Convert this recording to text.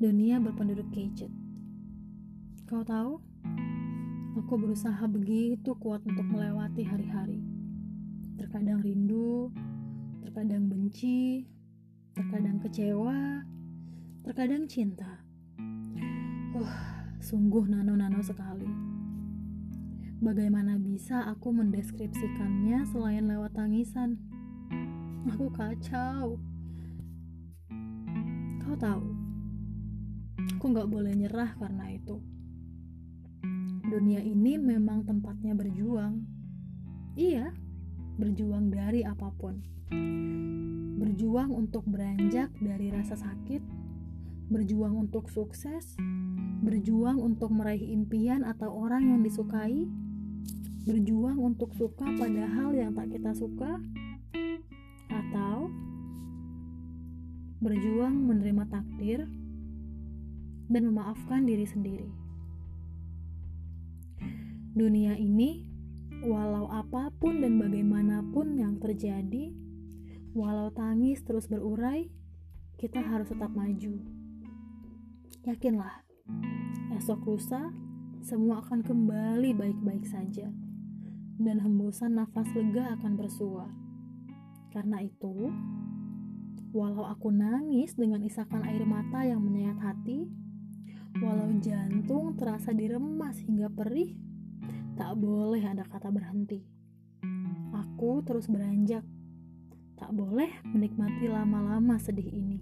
Dunia berpenduduk gadget. Kau tahu, aku berusaha begitu kuat untuk melewati hari-hari. Terkadang rindu, terkadang benci, terkadang kecewa, terkadang cinta. Uh, sungguh nano-nano sekali. Bagaimana bisa aku mendeskripsikannya selain lewat tangisan? Aku kacau. Tahu, aku gak boleh nyerah karena itu. Dunia ini memang tempatnya berjuang. Iya, berjuang dari apa pun. Berjuang untuk beranjak dari rasa sakit, berjuang untuk sukses, berjuang untuk meraih impian atau orang yang disukai, berjuang untuk suka pada hal yang tak kita suka, berjuang menerima takdir dan memaafkan diri sendiri. Dunia ini, walau apa pun dan bagaimanapun yang terjadi, walau tangis terus berurai, kita harus tetap maju. Yakinlah, esok lusa semua akan kembali baik-baik saja, dan hembusan nafas lega akan bersua. Karena itu, walau aku nangis dengan isakan air mata yang menyayat hati, walau jantung terasa diremas hingga perih, tak boleh ada kata berhenti. Aku terus beranjak, tak boleh menikmati lama-lama sedih ini.